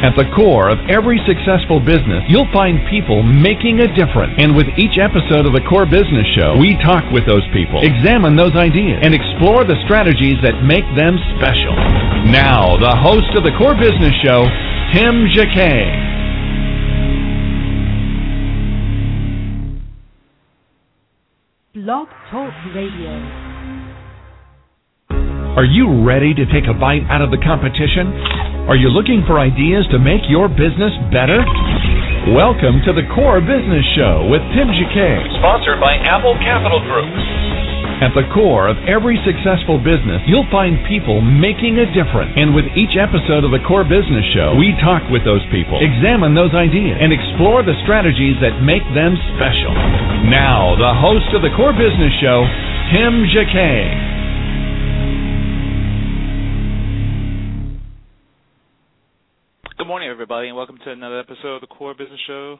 At the core of every successful business, you'll find people making a difference. And with each episode of the Core Business Show, we talk with those people, examine those ideas, and explore the strategies that make them special. Now, the host of the Core Business Show, Tim Jacquet. Blog Talk Radio. Are you ready to take a bite out of the competition? Are you looking for ideas to make your business better? Welcome to the Core Business Show with Tim Jacquet, sponsored by Apple Capital Group. At the core of every successful business, you'll find people making a difference. And with each episode of the Core Business Show, we talk with those people, examine those ideas, and explore the strategies that make them special. Now, the host of the Core Business Show, Tim Jacquet. Good morning, everybody, and welcome to another episode of the Core Business Show.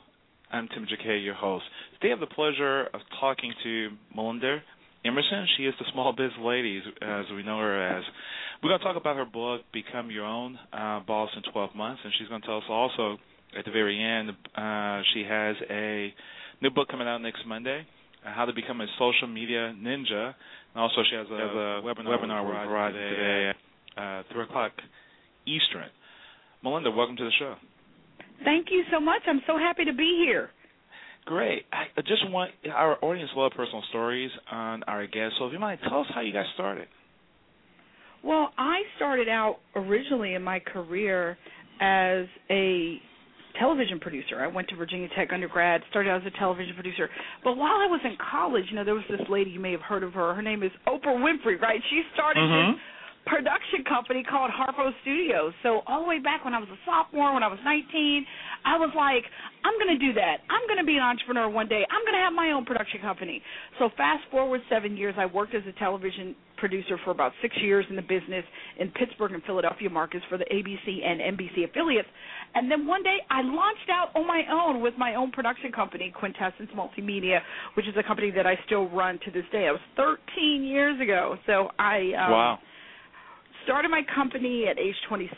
I'm Tim Jacquet, your host. Today I have the pleasure of talking to Melinda Emerson. She is the small biz lady, as we know her as. We're going to talk about her book, Become Your Own uh, Boss in 12 Months, and she's going to tell us also at the very end uh, she has a new book coming out next Monday, uh, How to Become a Social Media Ninja. And also, she has a, has a webinar, webinar we're providing today at uh, 3 o'clock Eastern. Melinda, welcome to the show. Thank you so much. I'm so happy to be here. Great. I just want our audience love personal stories on our guests. So if you mind, tell us how you got started. Well, I started out originally in my career as a television producer. I went to Virginia Tech undergrad, started out as a television producer. But while I was in college, you know, there was this lady you may have heard of her. Her name is Oprah Winfrey, right? She started mm-hmm. this production company called Harpo Studios. So all the way back when I was a sophomore, when I was 19, I was like, I'm going to do that. I'm going to be an entrepreneur one day. I'm going to have my own production company. So fast forward seven years, I worked as a television producer for about six years in the business in Pittsburgh and Philadelphia markets for the ABC and NBC affiliates. And then one day I launched out on my own with my own production company, Quintessence Multimedia, which is a company that I still run to this day. It was 13 years ago. So I um, wow started my company at age 26.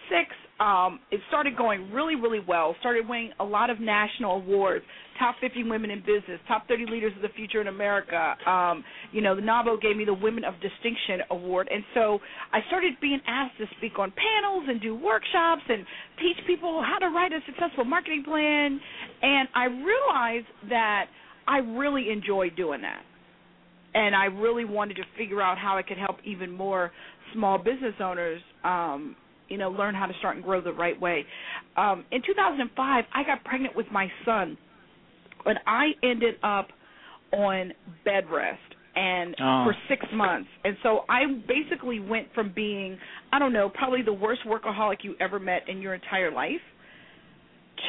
Um, it started going really, really well. Started winning a lot of national awards. Top 50 women in business, top 30 leaders of the future in America. Um, you know, the NAWBO gave me the Women of Distinction Award, and so I started being asked to speak on panels and do workshops and teach people how to write a successful marketing plan. And I realized that I really enjoyed doing that and I really wanted to figure out how I could help even more small business owners, um, you know, learn how to start and grow the right way. Um, in 2005, I got pregnant with my son, and I ended up on bed rest and oh. for six months. And so I basically went from being, I don't know, probably the worst workaholic you ever met in your entire life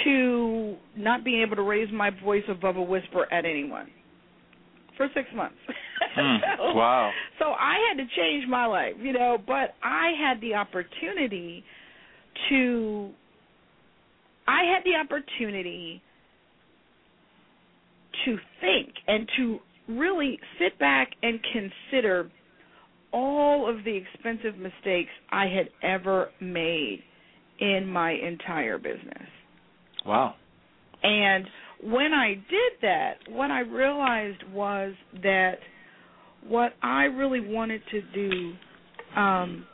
to not being able to raise my voice above a whisper at anyone for six months. Mm, so, wow. So I had to change my life, you know, but I had the opportunity to I had the opportunity to think and to really sit back and consider all of the expensive mistakes I had ever made in my entire business. Wow. And when I did that, what I realized was that what I really wanted to do um,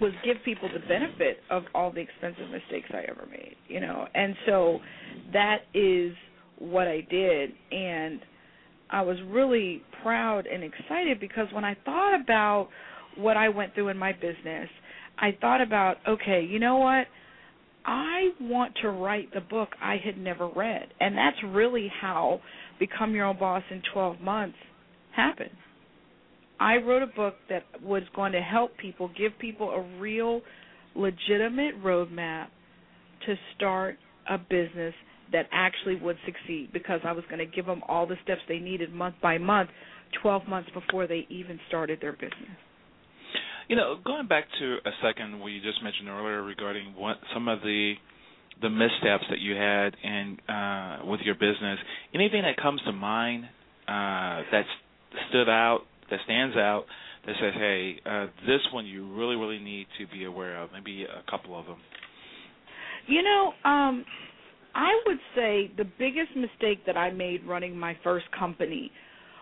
was give people the benefit of all the expensive mistakes I ever made, you know. And so that is what I did and I was really proud and excited because when I thought about what I went through in my business, I thought about, okay, you know what? I want to write the book I had never read. And that's really how Become Your Own Boss in 12 Months happened. I wrote a book that was going to help people, give people a real, legitimate roadmap to start a business that actually would succeed because I was going to give them all the steps they needed month by month, 12 months before they even started their business. You know, going back to a second, what you just mentioned earlier regarding what some of the the missteps that you had in uh, with your business. Anything that comes to mind uh, that stood out, that stands out, that says, "Hey, uh, this one you really, really need to be aware of." Maybe a couple of them. You know, um, I would say the biggest mistake that I made running my first company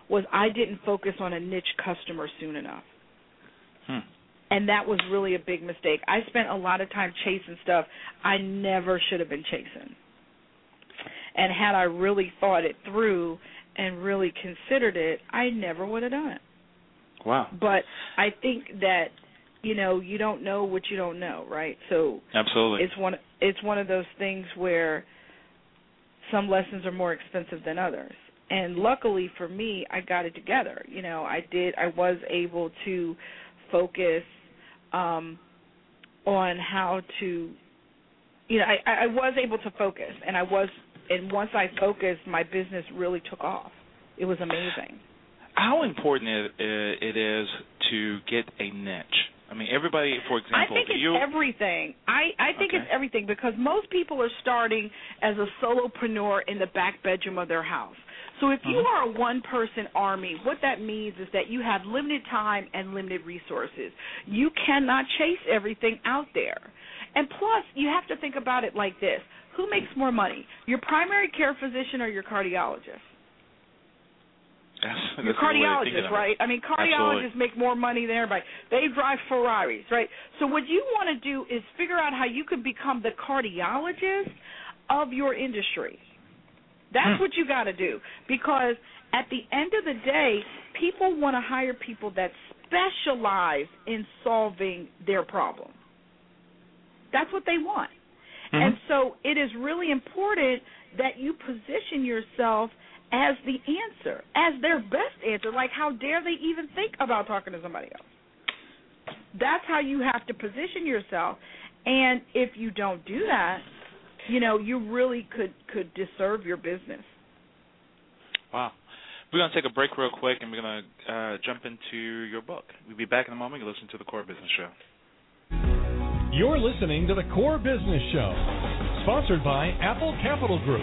was I didn't focus on a niche customer soon enough. Hmm. And that was really a big mistake. I spent a lot of time chasing stuff I never should have been chasing. And had I really thought it through and really considered it, I never would have done it. Wow. But I think that you know you don't know what you don't know, right? So absolutely, it's one it's one of those things where some lessons are more expensive than others. And luckily for me, I got it together. You know, I did. I was able to focus um, on how to. You know, I, I was able to focus, and I was, and once I focused, my business really took off. It was amazing how important it, it is to get a niche. I mean, everybody, for example, I think it's you... everything. I I think okay. it's everything because most people are starting as a solopreneur in the back bedroom of their house. So if you mm-hmm. are a one-person army, what that means is that you have limited time and limited resources. You cannot chase everything out there. And plus, you have to think about it like this: Who makes more money, your primary care physician or your cardiologist? That's, Your cardiologist, right? I mean, cardiologists Absolutely. make more money than everybody. They drive Ferraris, right? So what you want to do is figure out how you can become the cardiologist of your industry. That's Hmm. what you got to do because at the end of the day, people want to hire people that specialize in solving their problem. That's what they want. Mhm. And so it is really important that you position yourself as the answer, as their best answer. Like, how dare they even think about talking to somebody else? That's how you have to position yourself. And if you don't do that, you know, you really could could disserve your business. Wow. We're going to take a break real quick, and we're going to uh, jump into your book. We'll be back in a moment. You listen to the Core Business Show. You're listening to the Core Business Show, sponsored by Apple Capital Group.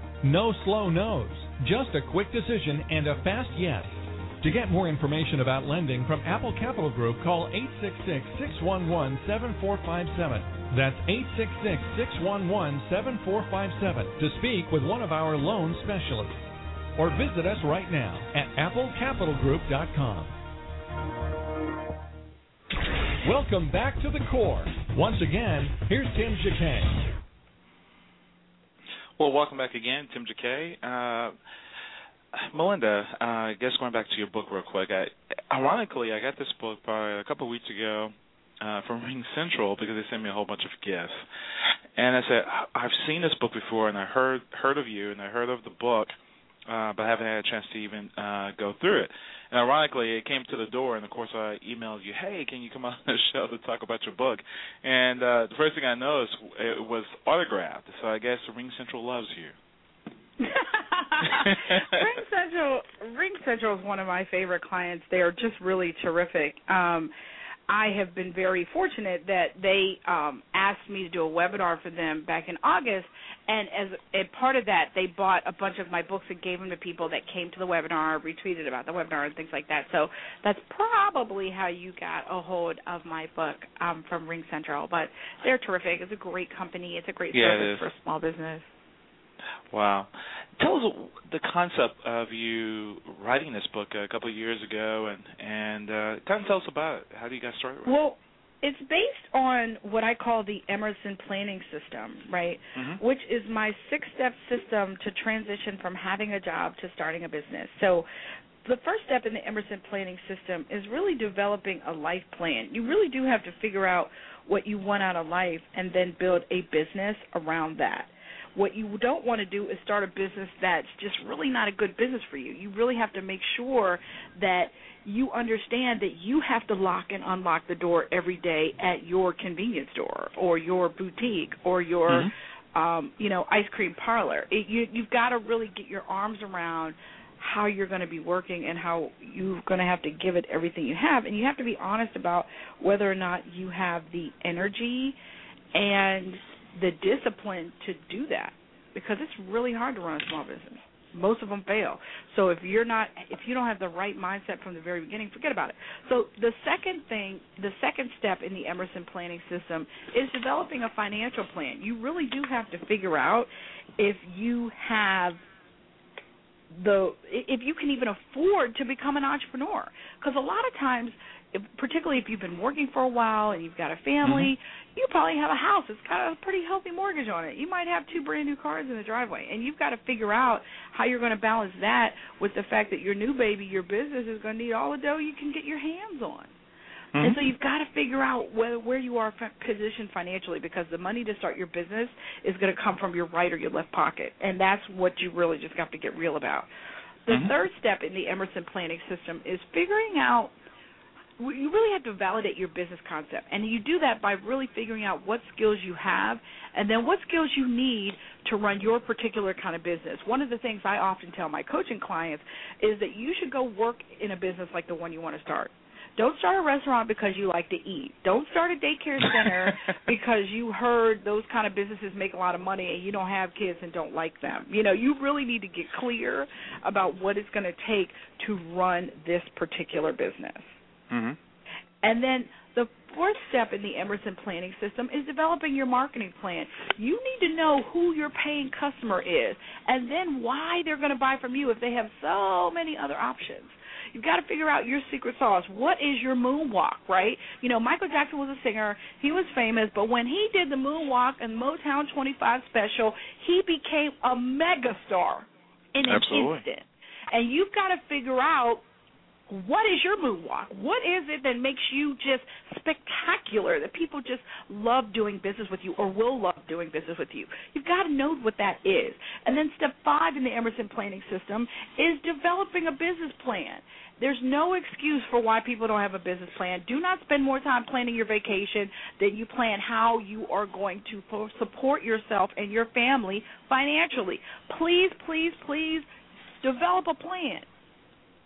No slow no's, just a quick decision and a fast yes. To get more information about lending from Apple Capital Group, call 866 611 7457. That's 866 611 7457 to speak with one of our loan specialists. Or visit us right now at applecapitalgroup.com. Welcome back to the core. Once again, here's Tim Jacquet. Well, welcome back again, Tim Jacquet. Uh, Melinda, uh, I guess going back to your book real quick. I, ironically, I got this book probably a couple of weeks ago uh, from Ring Central because they sent me a whole bunch of gifts, and I said I've seen this book before, and I heard heard of you, and I heard of the book, uh, but I haven't had a chance to even uh, go through it. And ironically, it came to the door, and of course, I emailed you, "Hey, can you come on the show to talk about your book?" And uh, the first thing I noticed it was autographed. So I guess Ring Central loves you. Ring Central Ring Central is one of my favorite clients. They are just really terrific. Um I have been very fortunate that they um asked me to do a webinar for them back in August and as a part of that they bought a bunch of my books and gave them to people that came to the webinar, retweeted about the webinar and things like that. So that's probably how you got a hold of my book um from Ring Central. But they're terrific. It's a great company. It's a great Yeah, service for small business. Wow. Tell us the concept of you writing this book a couple of years ago, and and uh, kind of tell us about it. How do you guys start with it? Well, it's based on what I call the Emerson planning system, right? Mhm. Which is my six step system to transition from having a job to starting a business. So the first step in the Emerson planning system is really developing a life plan. You really do have to figure out what you want out of life and then build a business around that. What you don't want to do is start a business that's just really not a good business for you. You really have to make sure that you understand that you have to lock and unlock the door every day at your convenience store or your boutique or your mm-hmm. um you know ice cream parlor. It, you you've got to really get your arms around how you're going to be working and how you're going to have to give it everything you have and you have to be honest about whether or not you have the energy and the discipline to do that because it's really hard to run a small business. Most of them fail. So if you're not if you don't have the right mindset from the very beginning forget about it. So the second thing the second step in the emerson planning system is developing a financial plan. You really do have to figure out if you have the if you can even afford to become an entrepreneur. Because a lot of times particularly if you've been working for a while and you've got a family mm-hmm. you probably have a house that's got a pretty healthy mortgage on it you might have two brand new cars in the driveway and you've got to figure out how you're going to balance that with the fact that your new baby your business is going to need all the dough you can get your hands on Mm-hmm. And so you've got to figure out where where you are positioned financially because the money to start your business is going to come from your right or your left pocket, and that's what you really just have to get real about. The mm-hmm. third step in the Emerson planning system is figuring out you really have to validate your business concept and you do that by really figuring out what skills you have and then what skills you need to run your particular kind of business one of the things i often tell my coaching clients is that you should go work in a business like the one you want to start don't start a restaurant because you like to eat. Don't start a daycare center because you heard those kind of businesses make a lot of money and you don't have kids and don't like them. You know, you really need to get clear about what it's going to take to run this particular business. Mm-hmm. And then the fourth step in the Emerson planning system is developing your marketing plan. You need to know who your paying customer is and then why they're going to buy from you if they have so many other options. You've got to figure out your secret sauce. What is your moonwalk, right? You know, Michael Jackson was a singer. He was famous, but when he did the moonwalk and Motown 25 special, he became a megastar in an Absolutely. instant. And you've got to figure out what is your moonwalk? What is it that makes you just spectacular, that people just love doing business with you or will love doing business with you? You've got to know what that is. And then step five in the Emerson planning system is developing a business plan. There's no excuse for why people don't have a business plan. Do not spend more time planning your vacation than you plan how you are going to support yourself and your family financially. Please, please, please develop a plan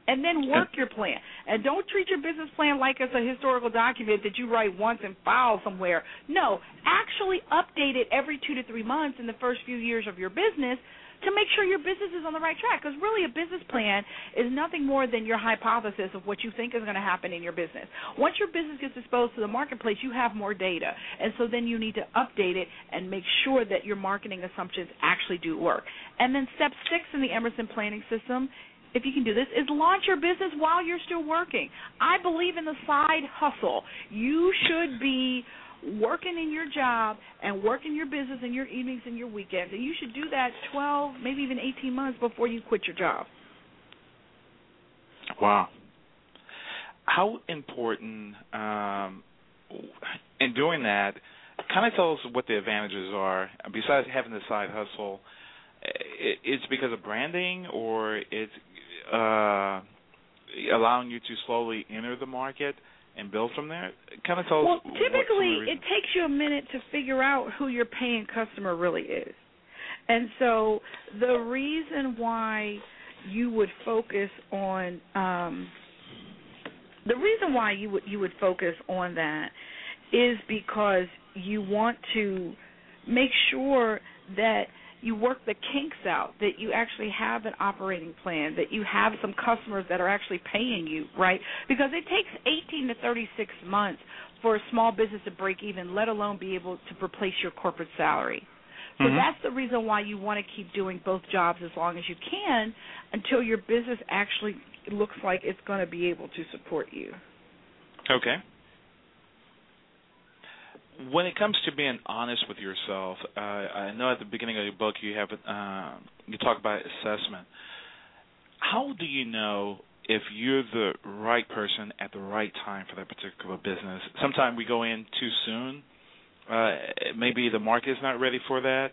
and then work your plan. And don't treat your business plan like it's a historical document that you write once and file somewhere. No, actually update it every two to three months in the first few years of your business to make sure your business is on the right track. Because really, a business plan is nothing more than your hypothesis of what you think is going to happen in your business. Once your business gets exposed to the marketplace, you have more data. And so then you need to update it and make sure that your marketing assumptions actually do work. And then step six in the Emerson planning system if you can do this, is launch your business while you're still working. I believe in the side hustle. You should be working in your job and working your business in your evenings and your weekends. And you should do that 12, maybe even 18 months before you quit your job. Wow. How important um, in doing that, kind of tell us what the advantages are, besides having the side hustle, it's because of branding or it's uh, allowing you to slowly enter the market and build from there? Kind of tell well, us. Well, typically it takes you a minute to figure out who your paying customer really is, and so the reason why you would focus on um, the reason why you would you would focus on that is because you want to make sure that you work the kinks out, that you actually have an operating plan, that you have some customers that are actually paying you, right? Because it takes 18 to 36 months for a small business to break even, let alone be able to replace your corporate salary. So mm-hmm. that's the reason why you want to keep doing both jobs as long as you can until your business actually looks like it's going to be able to support you. Okay when it comes to being honest with yourself, uh, I know at the beginning of your book you have uh, you talk about assessment. How do you know if you're the right person at the right time for that particular business. Sometimes we go in too soon. Uh, maybe the market is not ready for that.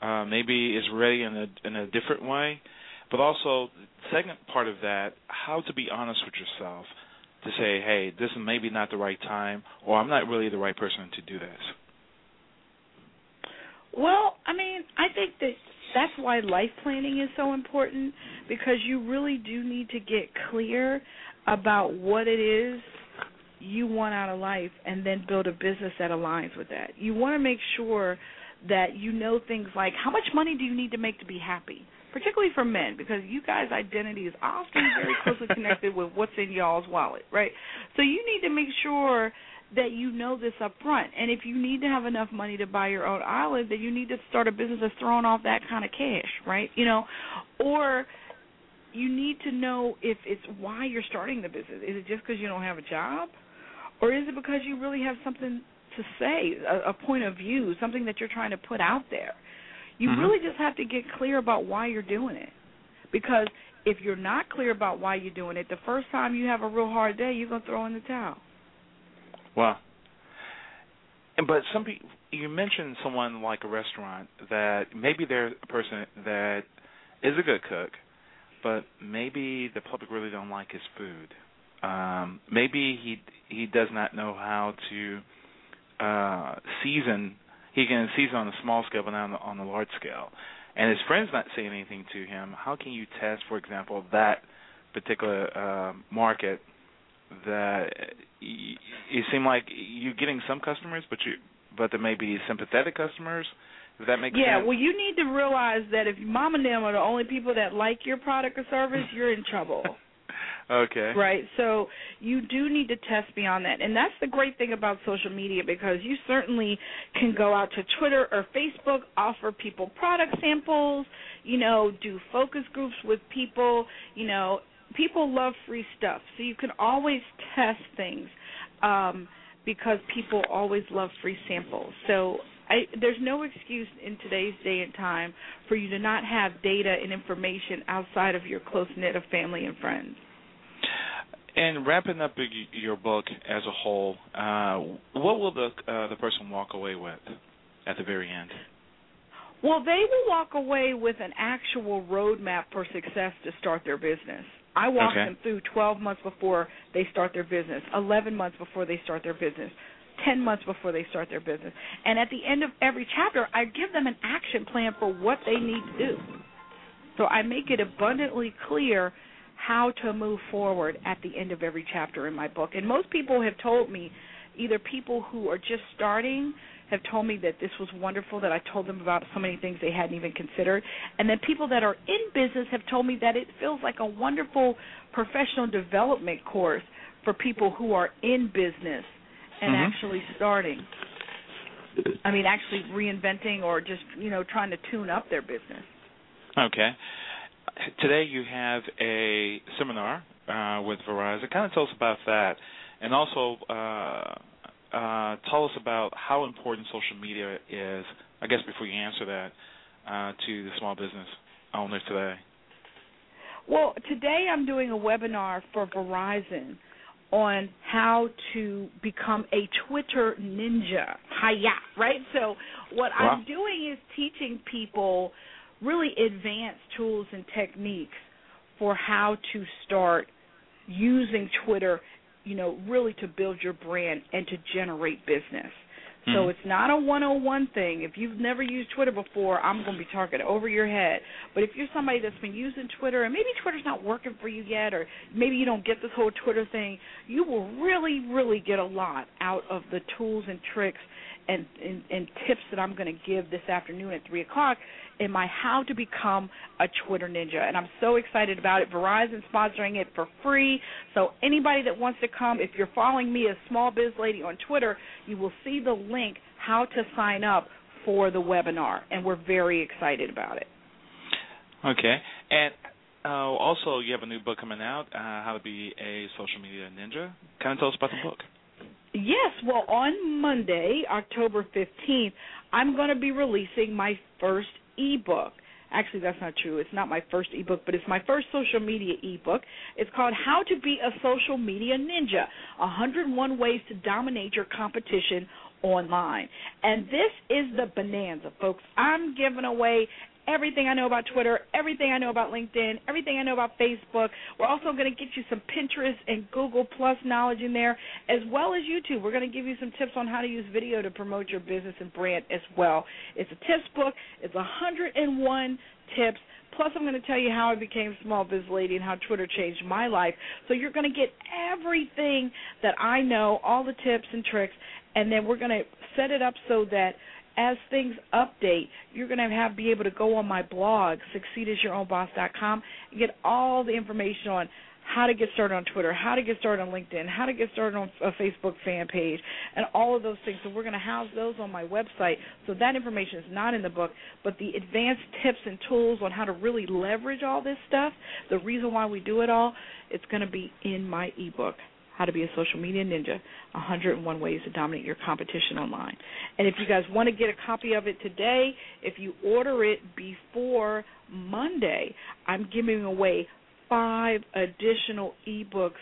Uh, maybe it's ready in a in a different way. But also, second part of that, how to be honest with yourself to say, hey, this is maybe not the right time, or I'm not really the right person to do this. Well, I mean, I think that that's why life planning is so important because you really do need to get clear about what it is you want out of life and then build a business that aligns with that. You want to make sure that you know things like how much money do you need to make to be happy? Particularly for men, because you guys' identity is often very closely connected with what's in y'all's wallet, right? So you need to make sure that you know this up front. And if you need to have enough money to buy your own island, then you need to start a business that's throwing off that kind of cash, right? You know, or you need to know if it's why you're starting the business. Is it just because you don't have a job, or is it because you really have something to say, a, a point of view, something that you're trying to put out there? You Mhm. really just have to get clear about why you're doing it, because if you're not clear about why you're doing it, the first time you have a real hard day, you're gonna throw in the towel. Wow. And but some people, you mentioned someone like a restaurant that maybe they're a person that is a good cook, but maybe the public really don't like his food. Um, maybe he he does not know how to uh, season. He can season on a small scale, but not on the, on the large scale. And his friends not saying anything to him. How can you test, for example, that particular uh, market that you, it seem like you're getting some customers, but you but there may be sympathetic customers. Does that make Yeah, sense? Yeah. Well, you need to realize that if mom and them are the only people that like your product or service, you're in trouble. okay. Right. So you do need to test beyond that. And that's the great thing about social media because you certainly can go out to Twitter or Facebook, offer people product samples, you know, do focus groups with people, you know, people love free stuff. So you can always test things um because people always love free samples. So I, there's no excuse in today's day and time for you to not have data and information outside of your close knit of family and friends. And wrapping up your book as a whole, uh, what will the uh, the person walk away with at the very end? Well, they will walk away with an actual roadmap for success to start their business. I walk Okay. them through 12 months before they start their business, 11 months before they start their business, 10 months before they start their business. And at the end of every chapter, I give them an action plan for what they need to do. So I make it abundantly clear how to move forward at the end of every chapter in my book. And most people have told me, either people who are just starting have told me that this was wonderful, that I told them about so many things they hadn't even considered. And then people that are in business have told me that it feels like a wonderful professional development course for people who are in business and Mhm. actually starting. I mean, actually reinventing or just, you know, trying to tune up their business. Okay. Today you have a seminar uh, with Verizon. Kind of tell us about that, and also uh, uh, tell us about how important social media is. I guess before you answer that, uh, to the small business owners today. Well, today I'm doing a webinar for Verizon on how to become a Twitter ninja. Hiya, right? So what Wow. I'm doing is teaching people really advanced tools and techniques for how to start using Twitter, you know, really to build your brand and to generate business. So Mhm. it's not a 101 thing. If you've never used Twitter before, I'm going to be talking over your head. But if you're somebody that's been using Twitter and maybe Twitter's not working for you yet or maybe you don't get this whole Twitter thing, you will really really get a lot out of the tools and tricks and and, and tips that I'm going to give this afternoon at 3 o'clock in my how to become a Twitter ninja. And I'm so excited about it. Verizon sponsoring it for free. So anybody that wants to come, if you're following me as Small Biz Lady on Twitter, you will see the link how to sign up for the webinar. And we're very excited about it. Okay, and uh, also you have a new book coming out, uh, How to Be a Social Media Ninja. Kind of tell us about the book. Yes, well, on Monday, October 15th, I'm going to be releasing my first ebook. Actually, that's not true. It's not my first ebook, but it's my first social media ebook. It's called How to Be a Social Media Ninja 101 Ways to Dominate Your Competition Online. And this is the bonanza, folks. I'm giving away everything I know about Twitter, everything I know about LinkedIn, everything I know about Facebook. We're also going to get you some Pinterest and Google Plus knowledge in there, as well as YouTube. We're going to give you some tips on how to use video to promote your business and brand as well. It's a tips book. It's 101 tips. Plus, I'm going to tell you how I became small biz lady and how Twitter changed my life. So you're going to get everything that I know, all the tips and tricks, and then we're going to set it up so that as things update, you're going to have be able to go on my blog, succeedasYourOwnBoss.com, and get all the information on how to get started on Twitter, how to get started on LinkedIn, how to get started on a Facebook fan page, and all of those things. So we're going to house those on my website. So that information is not in the book, but the advanced tips and tools on how to really leverage all this stuff, the reason why we do it all, it's going to be in my ebook. How to Be a Social Media Ninja 101 Ways to Dominate Your Competition Online. And if you guys want to get a copy of it today, if you order it before Monday, I'm giving away five additional ebooks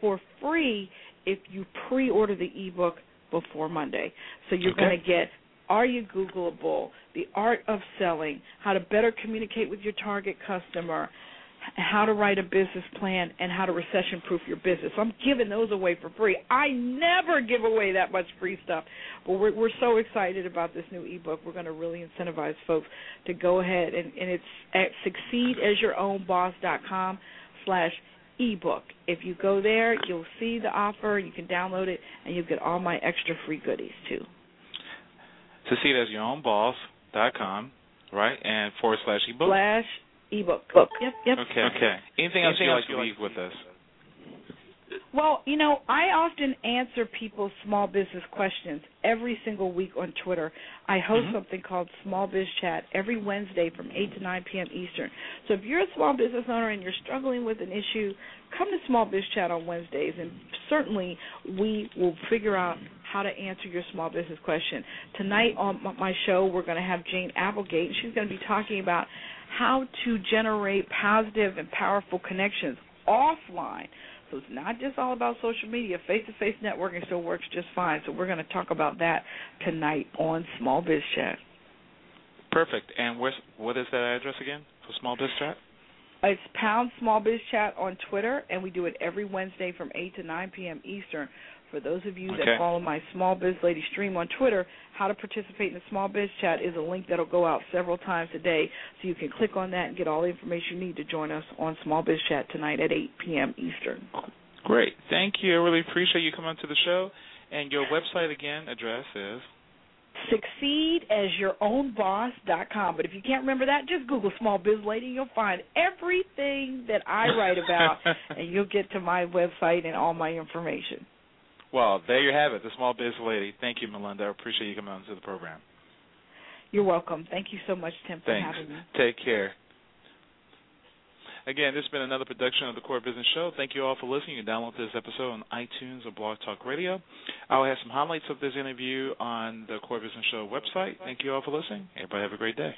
for free if you pre order the ebook before Monday. So you're Okay. going to get Are You Googleable? The Art of Selling, How to Better Communicate with Your Target Customer, how to write a business plan and how to recession proof your business. So I'm giving those away for free. I never give away that much free stuff, but we're we're so excited about this new ebook. We're going to really incentivize folks to go ahead and, and it's at succeedasYourOwnBoss.com slash ebook. If you go there, you'll see the offer. You can download it, and you'll get all my extra free goodies too. Succeed as your own boss.com, right? And forward slash ebook. Slash ebook. Book. Yep. Yep. Okay. Okay. Anything else Anything you'd else like to you'd leave with us? Well, you know, I often answer people's small business questions every single week on Twitter. I host Mhm. something called Small Biz Chat every Wednesday from 8 to 9 p.m. Eastern. So if you're a small business owner and you're struggling with an issue, come to Small Biz Chat on Wednesdays, and certainly we will figure out how to answer your small business question. Tonight on my show, we're going to have Jane Applegate, and she's going to be talking about how to generate positive and powerful connections offline. So it's not just all about social media. Face to face networking still works just fine. So we're going to talk about that tonight on Small Biz Chat. Perfect. And what is that address again for Small Biz Chat? It's pound Small Biz Chat on Twitter, and we do it every Wednesday from 8 to 9 p.m. Eastern. For those of you Okay. that follow my Small Biz Lady stream on Twitter, how to participate in the Small Biz Chat is a link that'll go out several times a day, so you can click on that and get all the information you need to join us on Small Biz Chat tonight at 8 p.m. Eastern. Great. Thank you. I really appreciate you coming to the show. And your website again address is succeedasYourownBoss.com. But if you can't remember that, just Google Small Biz Lady. You'll find everything that I write about, and you'll get to my website and all my information. Well, there you have it, the Small Biz Lady. Thank you, Melinda. I appreciate you coming on to the program. You're welcome. Thank you so much, Tim, for Thanks. having me. Take care. Again, this has been another production of the Core Business Show. Thank you all for listening. You can download this episode on iTunes or Blog Talk Radio. I'll have some highlights of this interview on the Core Business Show website. Thank you all for listening. Everybody have a great day.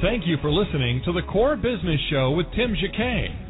Thank you for listening to the Core Business Show with Tim Jacquet.